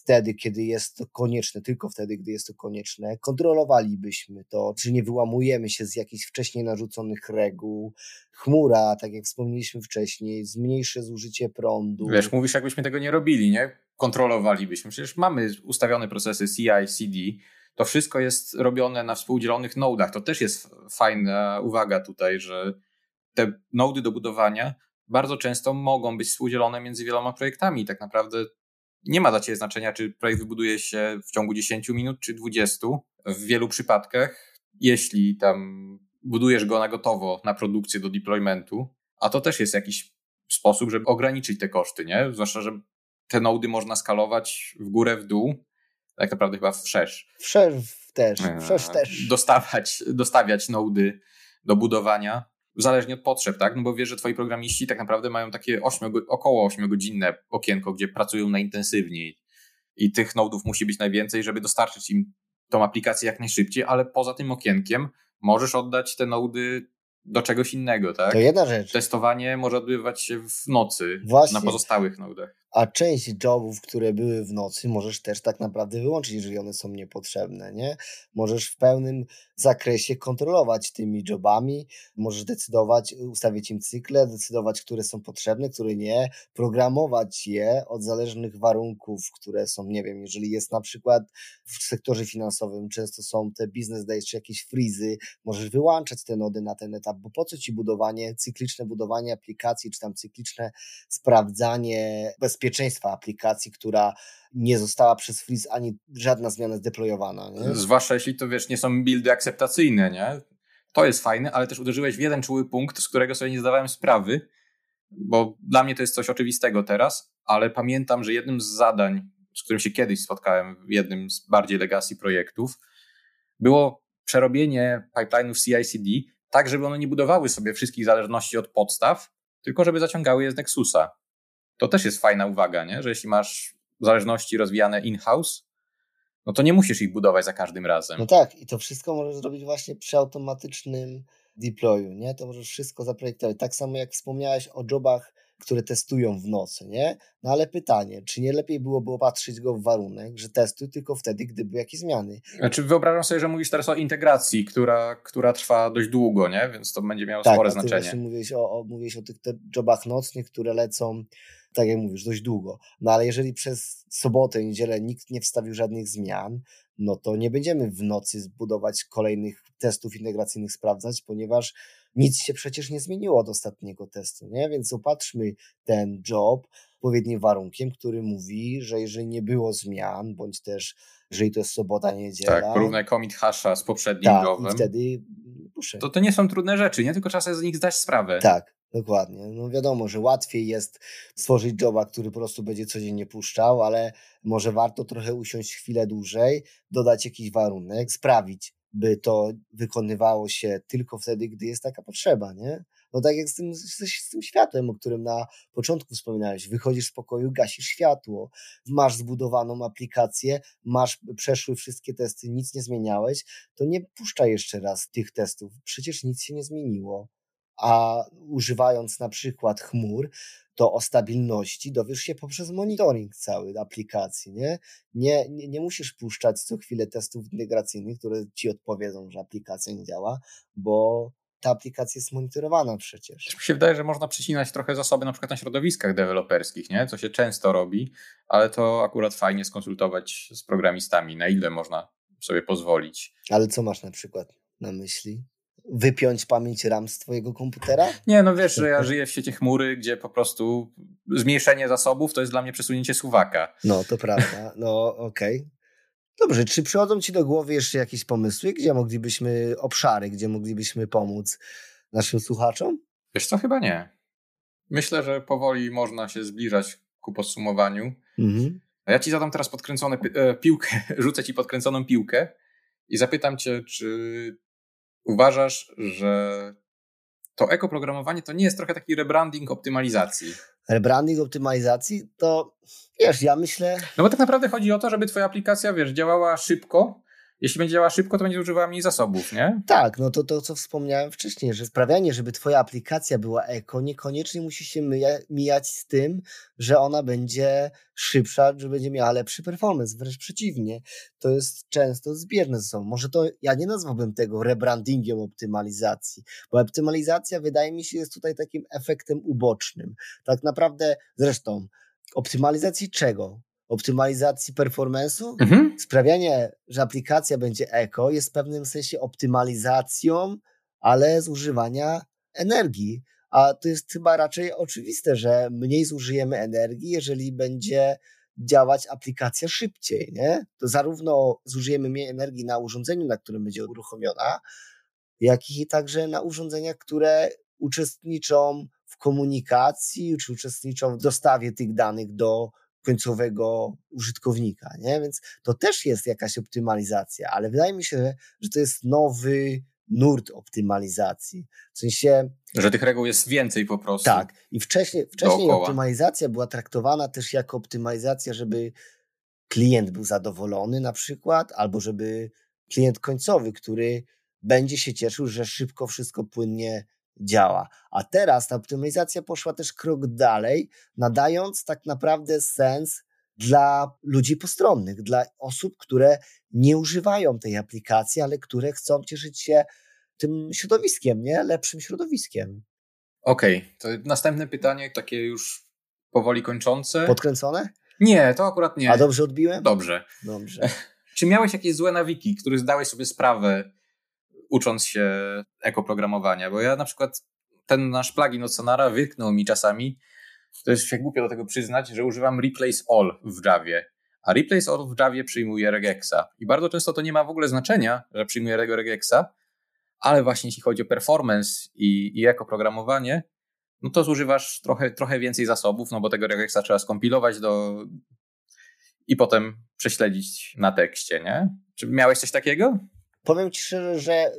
wtedy, kiedy jest to konieczne, tylko wtedy, gdy jest to konieczne, kontrolowalibyśmy to, czy nie wyłamujemy się z jakichś wcześniej narzuconych reguł. Chmura, tak jak wspomnieliśmy wcześniej, zmniejszy zużycie prądu.
Wiesz, mówisz, jakbyśmy tego nie robili, nie? Kontrolowalibyśmy. Przecież mamy ustawione procesy CI, CD, to wszystko jest robione na współdzielonych nodach. To też jest fajna uwaga tutaj, że te nody do budowania bardzo często mogą być współdzielone między wieloma projektami. Tak naprawdę nie ma dla Ciebie znaczenia, czy projekt wybuduje się w ciągu 10 minut czy 20. W wielu przypadkach, jeśli tam budujesz go na gotowo, na produkcję do deploymentu, a to też jest jakiś sposób, żeby ograniczyć te koszty, nie? Zwłaszcza, że te nody można skalować w górę, w dół, tak naprawdę chyba wszerz.
Wszerz też, wszerz też.
Dostawać, dostawiać nody do budowania, zależnie od potrzeb, tak? No bo wiesz, że twoi programiści tak naprawdę mają takie 8, około 8-godzinne okienko, gdzie pracują najintensywniej i tych nodów musi być najwięcej, żeby dostarczyć im tą aplikację jak najszybciej, ale poza tym okienkiem możesz oddać te nody do czegoś innego, tak?
To jedna rzecz.
Testowanie może odbywać się w nocy
Właśnie.
na pozostałych nodach
a część jobów, które były w nocy, możesz też tak naprawdę wyłączyć, jeżeli one są niepotrzebne, nie? Możesz w pełnym zakresie kontrolować tymi jobami, możesz decydować, ustawić im cykle, decydować, które są potrzebne, które nie, programować je od zależnych warunków, które są, nie wiem, jeżeli jest na przykład w sektorze finansowym, często są te business days czy jakieś frizy, możesz wyłączać te nody na ten etap, bo po co ci budowanie, cykliczne budowanie aplikacji, czy tam cykliczne sprawdzanie bezpieczeństwa bezpieczeństwa aplikacji, która nie została przez Freeze ani żadna zmiana zdeployowana. Nie?
Zwłaszcza jeśli to wiesz, nie są buildy akceptacyjne, nie? To jest fajne, ale też uderzyłeś w jeden czuły punkt, z którego sobie nie zdawałem sprawy, bo dla mnie to jest coś oczywistego teraz, ale pamiętam, że jednym z zadań, z którym się kiedyś spotkałem w jednym z bardziej legacy projektów, było przerobienie pipeline'ów CI/CD tak, żeby one nie budowały sobie wszystkich zależności od podstaw, tylko żeby zaciągały je z Nexusa. To też jest fajna uwaga, nie? że jeśli masz zależności rozwijane in-house, no to nie musisz ich budować za każdym razem.
No tak, i to wszystko możesz zrobić właśnie przy automatycznym deployu, nie? To możesz wszystko zaprojektować. Tak samo jak wspomniałeś o jobach, które testują w nocy, nie? No ale pytanie, czy nie lepiej byłoby opatrzyć go w warunek, że testuj tylko wtedy, gdy były jakieś zmiany?
Znaczy wyobrażam sobie, że mówisz teraz o integracji, która, która trwa dość długo, nie? Więc to będzie miało tak, spore znaczenie. Tak,
mówiłeś o, o, mówiłeś o tych jobach nocnych, które lecą tak jak mówisz, dość długo. No ale jeżeli przez sobotę, niedzielę nikt nie wstawił żadnych zmian, no to nie będziemy w nocy zbudować kolejnych testów integracyjnych sprawdzać, ponieważ nic się przecież nie zmieniło od ostatniego testu, nie? Więc opatrzmy ten job odpowiednim warunkiem, który mówi, że jeżeli nie było zmian, bądź też jeżeli to jest sobota, niedziela.
Tak, porównaj commit hasha z poprzednim
tak,
jobem.
wtedy
puszę. To to nie są trudne rzeczy, nie? Tylko trzeba sobie z nich zdać sprawę.
Tak. Dokładnie. No wiadomo, że łatwiej jest stworzyć joba, który po prostu będzie codziennie puszczał, ale może warto trochę usiąść chwilę dłużej, dodać jakiś warunek, sprawić, by to wykonywało się tylko wtedy, gdy jest taka potrzeba, nie? No tak jak z tym, z, tym światłem, o którym na początku wspominałeś. Wychodzisz z pokoju, gasisz światło, masz zbudowaną aplikację, masz przeszły wszystkie testy, nic nie zmieniałeś, to nie puszczaj jeszcze raz tych testów. Przecież nic się nie zmieniło a używając na przykład chmur, to o stabilności dowiesz się poprzez monitoring całej aplikacji, nie? Nie, nie? nie musisz puszczać co chwilę testów integracyjnych, które ci odpowiedzą, że aplikacja nie działa, bo ta aplikacja jest monitorowana przecież.
Mi się wydaje, że można przycinać trochę zasoby na przykład na środowiskach deweloperskich, nie? co się często robi, ale to akurat fajnie skonsultować z programistami, na ile można sobie pozwolić.
Ale co masz na przykład na myśli? Wypiąć pamięć RAM z twojego komputera?
Nie, no wiesz, że ja żyję w sieci chmury, gdzie po prostu zmniejszenie zasobów to jest dla mnie przesunięcie suwaka.
No, to prawda. No, okej. Okay. Dobrze, czy przychodzą ci do głowy jeszcze jakieś pomysły, gdzie moglibyśmy, obszary, gdzie moglibyśmy pomóc naszym słuchaczom?
Wiesz co, chyba nie. Myślę, że powoli można się zbliżać ku podsumowaniu. Mhm. Ja ci zadam teraz podkręcone e, piłkę, rzucę ci podkręconą piłkę i zapytam cię, czy uważasz, że to ekoprogramowanie to nie jest trochę taki rebranding optymalizacji?
Rebranding optymalizacji to, wiesz, ja myślę...
No bo tak naprawdę chodzi o to, żeby twoja aplikacja, wiesz, działała szybko, jeśli będzie działała szybko, to będzie używała mniej zasobów, nie?
Tak, no to to, co wspomniałem wcześniej, że sprawianie, żeby twoja aplikacja była eko, niekoniecznie musi się mijać z tym, że ona będzie szybsza, że będzie miała lepszy performance, wręcz przeciwnie. To jest często zbieżne ze sobą. Może to, ja nie nazwałbym tego rebrandingiem optymalizacji, bo optymalizacja wydaje mi się jest tutaj takim efektem ubocznym. Tak naprawdę, zresztą, optymalizacji czego? Optymalizacji performance'u, mhm. sprawianie, że aplikacja będzie eko, jest w pewnym sensie optymalizacją, ale zużywania energii. A to jest chyba raczej oczywiste, że mniej zużyjemy energii, jeżeli będzie działać aplikacja szybciej, nie? To zarówno zużyjemy mniej energii na urządzeniu, na którym będzie uruchomiona, jak i także na urządzeniach, które uczestniczą w komunikacji, czy uczestniczą w dostawie tych danych do końcowego użytkownika, nie? Więc to też jest jakaś optymalizacja, ale wydaje mi się, że to jest nowy nurt optymalizacji. W sensie.
Że tych reguł jest więcej po prostu.
Tak. I wcześniej, wcześniej optymalizacja była traktowana też jako optymalizacja, żeby klient był zadowolony na przykład, albo żeby klient końcowy, który będzie się cieszył, że szybko wszystko płynnie działa. A teraz ta optymalizacja poszła też krok dalej, nadając tak naprawdę sens dla ludzi postronnych, dla osób, które nie używają tej aplikacji, ale które chcą cieszyć się tym środowiskiem, nie? Lepszym środowiskiem.
Okej, okay. to następne pytanie, takie już powoli kończące.
Podkręcone?
Nie, to akurat nie.
A dobrze odbiłem?
Dobrze.
Dobrze.
Czy miałeś jakieś złe nawiki, których zdałeś sobie sprawę, ucząc się ekoprogramowania? Bo ja na przykład ten nasz plugin od Sonara wyknął mi czasami, to jest się głupio do tego przyznać, że używam replace all w Javie. A replace all w Javie przyjmuje regexa. I bardzo często to nie ma w ogóle znaczenia, że przyjmuje regexa, ale właśnie jeśli chodzi o performance i, i ekoprogramowanie, no to zużywasz trochę, trochę więcej zasobów, no bo tego regexa trzeba skompilować do, i potem prześledzić na tekście, nie? Czy miałeś coś takiego?
Powiem ci szczerze, że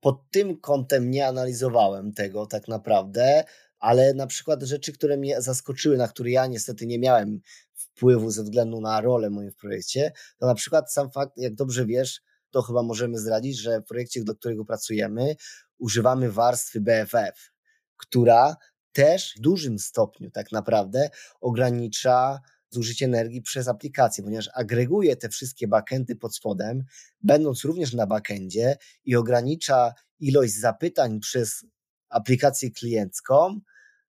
pod tym kątem nie analizowałem tego tak naprawdę, ale na przykład rzeczy, które mnie zaskoczyły, na które ja niestety nie miałem wpływu ze względu na rolę moim w projekcie, to na przykład sam fakt, jak dobrze wiesz, to chyba możemy zdradzić, że w projekcie, do którego pracujemy, używamy warstwy BFF, która też w dużym stopniu tak naprawdę ogranicza zużycie energii przez aplikację, ponieważ agreguje te wszystkie backendy pod spodem, będąc również na backendzie i ogranicza ilość zapytań przez aplikację kliencką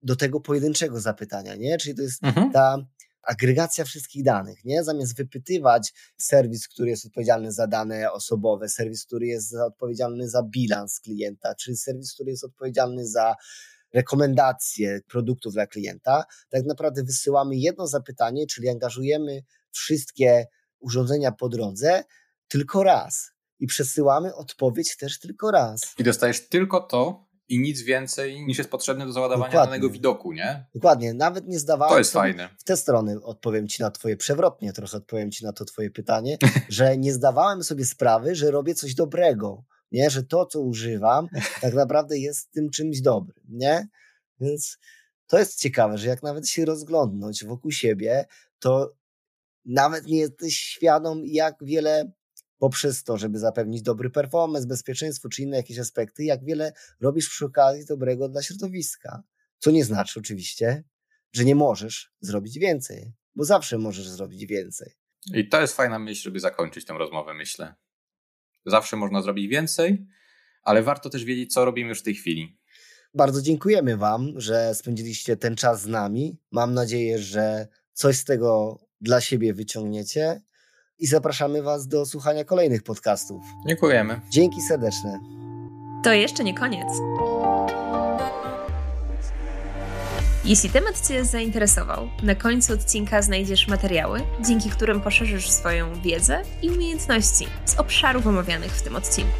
do tego pojedynczego zapytania, nie? Czyli to jest mhm. ta agregacja wszystkich danych, nie? Zamiast wypytywać serwis, który jest odpowiedzialny za dane osobowe, serwis, który jest odpowiedzialny za bilans klienta, czy serwis, który jest odpowiedzialny za rekomendacje produktów dla klienta, tak naprawdę wysyłamy jedno zapytanie, czyli angażujemy wszystkie urządzenia po drodze tylko raz i przesyłamy odpowiedź też tylko raz.
I dostajesz tylko to i nic więcej niż jest potrzebne do załadowania Dokładnie. danego widoku, nie?
Dokładnie, nawet nie zdawałem
To jest fajne.
W tę stronę odpowiem ci na twoje, przewrotnie trochę odpowiem ci na to twoje pytanie, że nie zdawałem sobie sprawy, że robię coś dobrego nie? Że to, co używam, tak naprawdę jest tym czymś dobrym, nie? Więc to jest ciekawe, że jak nawet się rozglądnąć wokół siebie, to nawet nie jesteś świadom, jak wiele poprzez to, żeby zapewnić dobry performance, bezpieczeństwo czy inne jakieś aspekty, jak wiele robisz przy okazji dobrego dla środowiska. Co nie znaczy oczywiście, że nie możesz zrobić więcej, bo zawsze możesz zrobić więcej.
I to jest fajna myśl, żeby zakończyć tę rozmowę, myślę. Zawsze można zrobić więcej, ale warto też wiedzieć, co robimy już w tej chwili.
Bardzo dziękujemy Wam, że spędziliście ten czas z nami. Mam nadzieję, że coś z tego dla siebie wyciągniecie i zapraszamy Was do słuchania kolejnych podcastów.
Dziękujemy.
Dzięki serdeczne.
To jeszcze nie koniec. Jeśli temat Cię zainteresował, na końcu odcinka znajdziesz materiały, dzięki którym poszerzysz swoją wiedzę i umiejętności z obszarów omawianych w tym odcinku.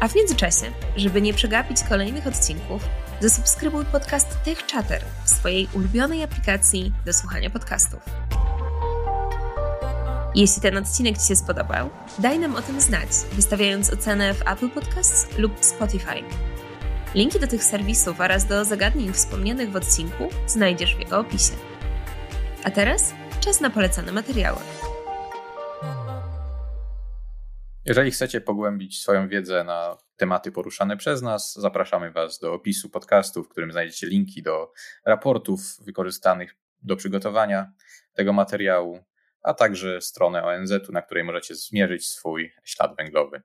A w międzyczasie, żeby nie przegapić kolejnych odcinków, zasubskrybuj podcast Tech Chatter w swojej ulubionej aplikacji do słuchania podcastów. Jeśli ten odcinek Ci się spodobał, daj nam o tym znać, wystawiając ocenę w Apple Podcasts lub Spotify. Linki do tych serwisów oraz do zagadnień wspomnianych w odcinku znajdziesz w jego opisie. A teraz czas na polecane materiały.
Jeżeli chcecie pogłębić swoją wiedzę na tematy poruszane przez nas, zapraszamy Was do opisu podcastu, w którym znajdziecie linki do raportów wykorzystanych do przygotowania tego materiału, a także stronę ONZ-u, na której możecie zmierzyć swój ślad węglowy.